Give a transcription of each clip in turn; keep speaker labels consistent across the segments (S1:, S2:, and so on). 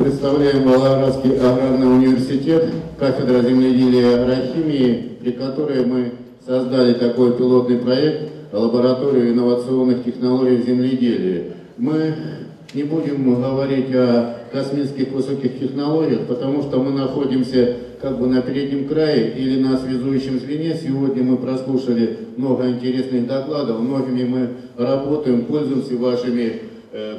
S1: представляем Волгоградский аграрный университет, кафедра земледелия и агрохимии, при которой мы создали такой пилотный проект лабораторию инновационных технологий в земледелии. Мы не будем говорить о космических высоких технологиях, потому что мы находимся как бы на переднем крае или на связующем звене. Сегодня мы прослушали много интересных докладов, многими мы работаем, пользуемся вашими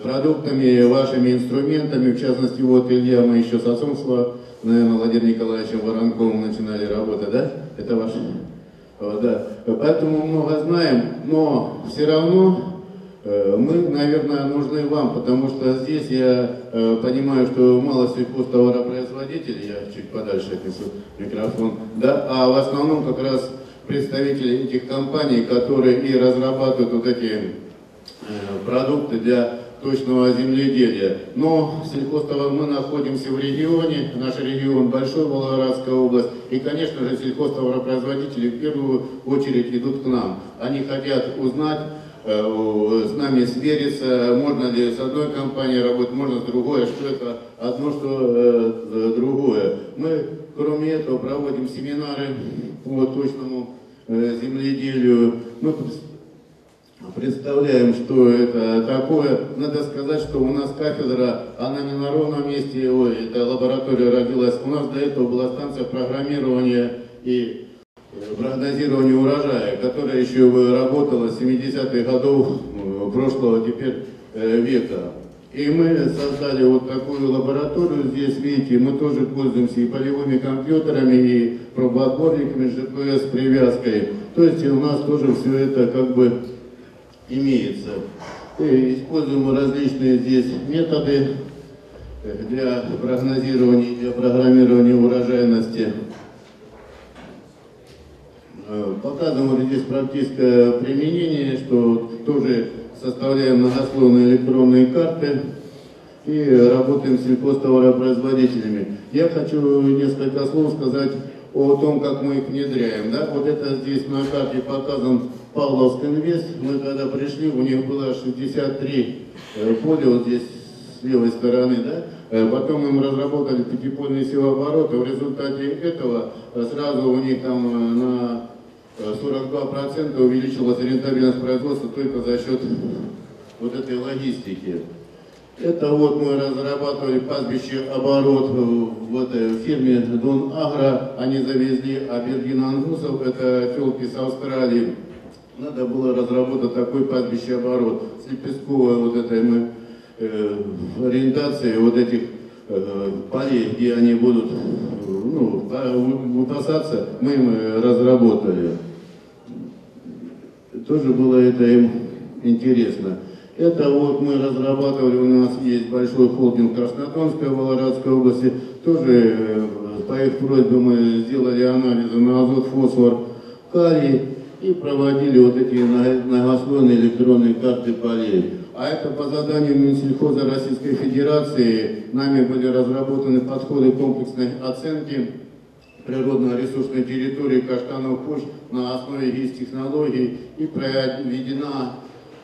S1: продуктами, вашими инструментами. В частности, вот Илья, мы еще с отцом, наверное, Владимиром Николаевичем Воронковым начинали работать, да? Это ваше? Да. Поэтому много знаем, но все равно э, мы, наверное, нужны вам, потому что здесь я э, понимаю, что мало сельхозтоваропроизводителей, я чуть подальше отнесу микрофон, да, а в основном как раз представители этих компаний, которые и разрабатывают вот эти э, продукты для точного земледелия. Но сельхозтовар мы находимся в регионе, наш регион большой, Волгоградская область, и, конечно же, сельхозтоваропроизводители в первую очередь идут к нам. Они хотят узнать, э, с нами свериться, можно ли с одной компанией работать, можно с другой, что это одно, что э, другое. Мы, кроме этого, проводим семинары по точному э, земледелию. Мы представляем, что это такое. Надо сказать, что у нас кафедра, она не на ровном месте, ой, эта лаборатория родилась. У нас до этого была станция программирования и э, прогнозирования урожая, которая еще работала с 70-х годов э, прошлого теперь э, века. И мы создали вот такую лабораторию здесь, видите, мы тоже пользуемся и полевыми компьютерами, и пробоотборниками, GPS привязкой. То есть у нас тоже все это как бы имеется. И используем различные здесь методы для прогнозирования, для программирования урожайности. Э, показываем здесь практическое применение, что тоже составляем многослойные электронные карты и работаем с сельхозтоваропроизводителями. Я хочу несколько слов сказать о том, как мы их внедряем. Да? Вот это здесь на карте показан Павловск Инвест. Мы когда пришли, у них было 63 э, поля вот здесь с левой стороны. Да? Э, потом им разработали пятипольные силообороты. В результате этого э, сразу у них там на 42% увеличилась рентабельность производства только за счет вот этой логистики. Это вот мы разрабатывали пастбище оборот в этой фирме Дон Агро. Они завезли абергин ангусов, это телки с Австралии. Надо было разработать такой пастбище оборот с лепестковой вот этой мы э, ориентацией вот этих э, полей, где они будут ну, выпасаться, мы им разработали. Тоже было это им интересно. Это вот мы разрабатывали, у нас есть большой холдинг Краснотонской Волгоградской области, тоже э, по их просьбе мы сделали анализы на азот, фосфор, калий и проводили вот эти многослойные электронные карты полей. А это по заданию Минсельхоза Российской Федерации нами были разработаны подходы комплексной оценки природно-ресурсной территории каштанов почв на основе ГИС-технологий и проведена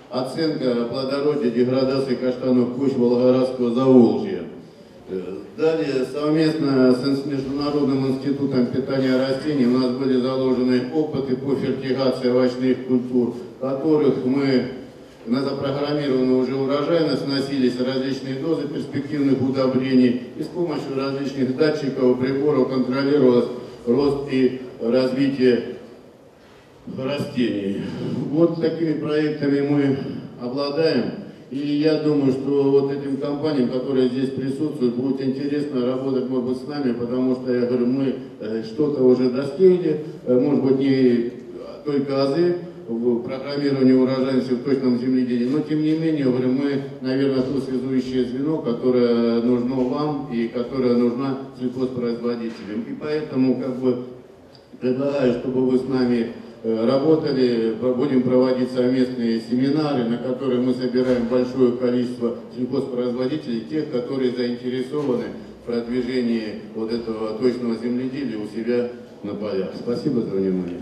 S1: оценка плодородия, деградации каштанов почв Волгоградского Заволжья. Далее, совместно с Международным институтом питания растений у нас были заложены опыты по фертигации овощных культур, которых мы на запрограммированную уже урожайность сносились различные дозы перспективных удобрений и с помощью различных датчиков и приборов контролировалось рост и развитие растений. Вот такими проектами мы обладаем. И я думаю, что вот этим компаниям, которые здесь присутствуют, будет интересно работать, может быть, с нами, потому что, я говорю, мы э, что-то уже достигли, э, может быть, не только азы в программировании урожайности в точном земледелии, но, тем не менее, говорю, мы, наверное, то связующее звено, которое нужно вам и которое нужно сельхозпроизводителям. И поэтому, как бы, предлагаю, чтобы вы с нами работали, будем проводить совместные семинары, на которые мы собираем большое количество сельхозпроизводителей, тех, которые заинтересованы в продвижении вот этого точного земледелия у себя на полях. Спасибо за внимание.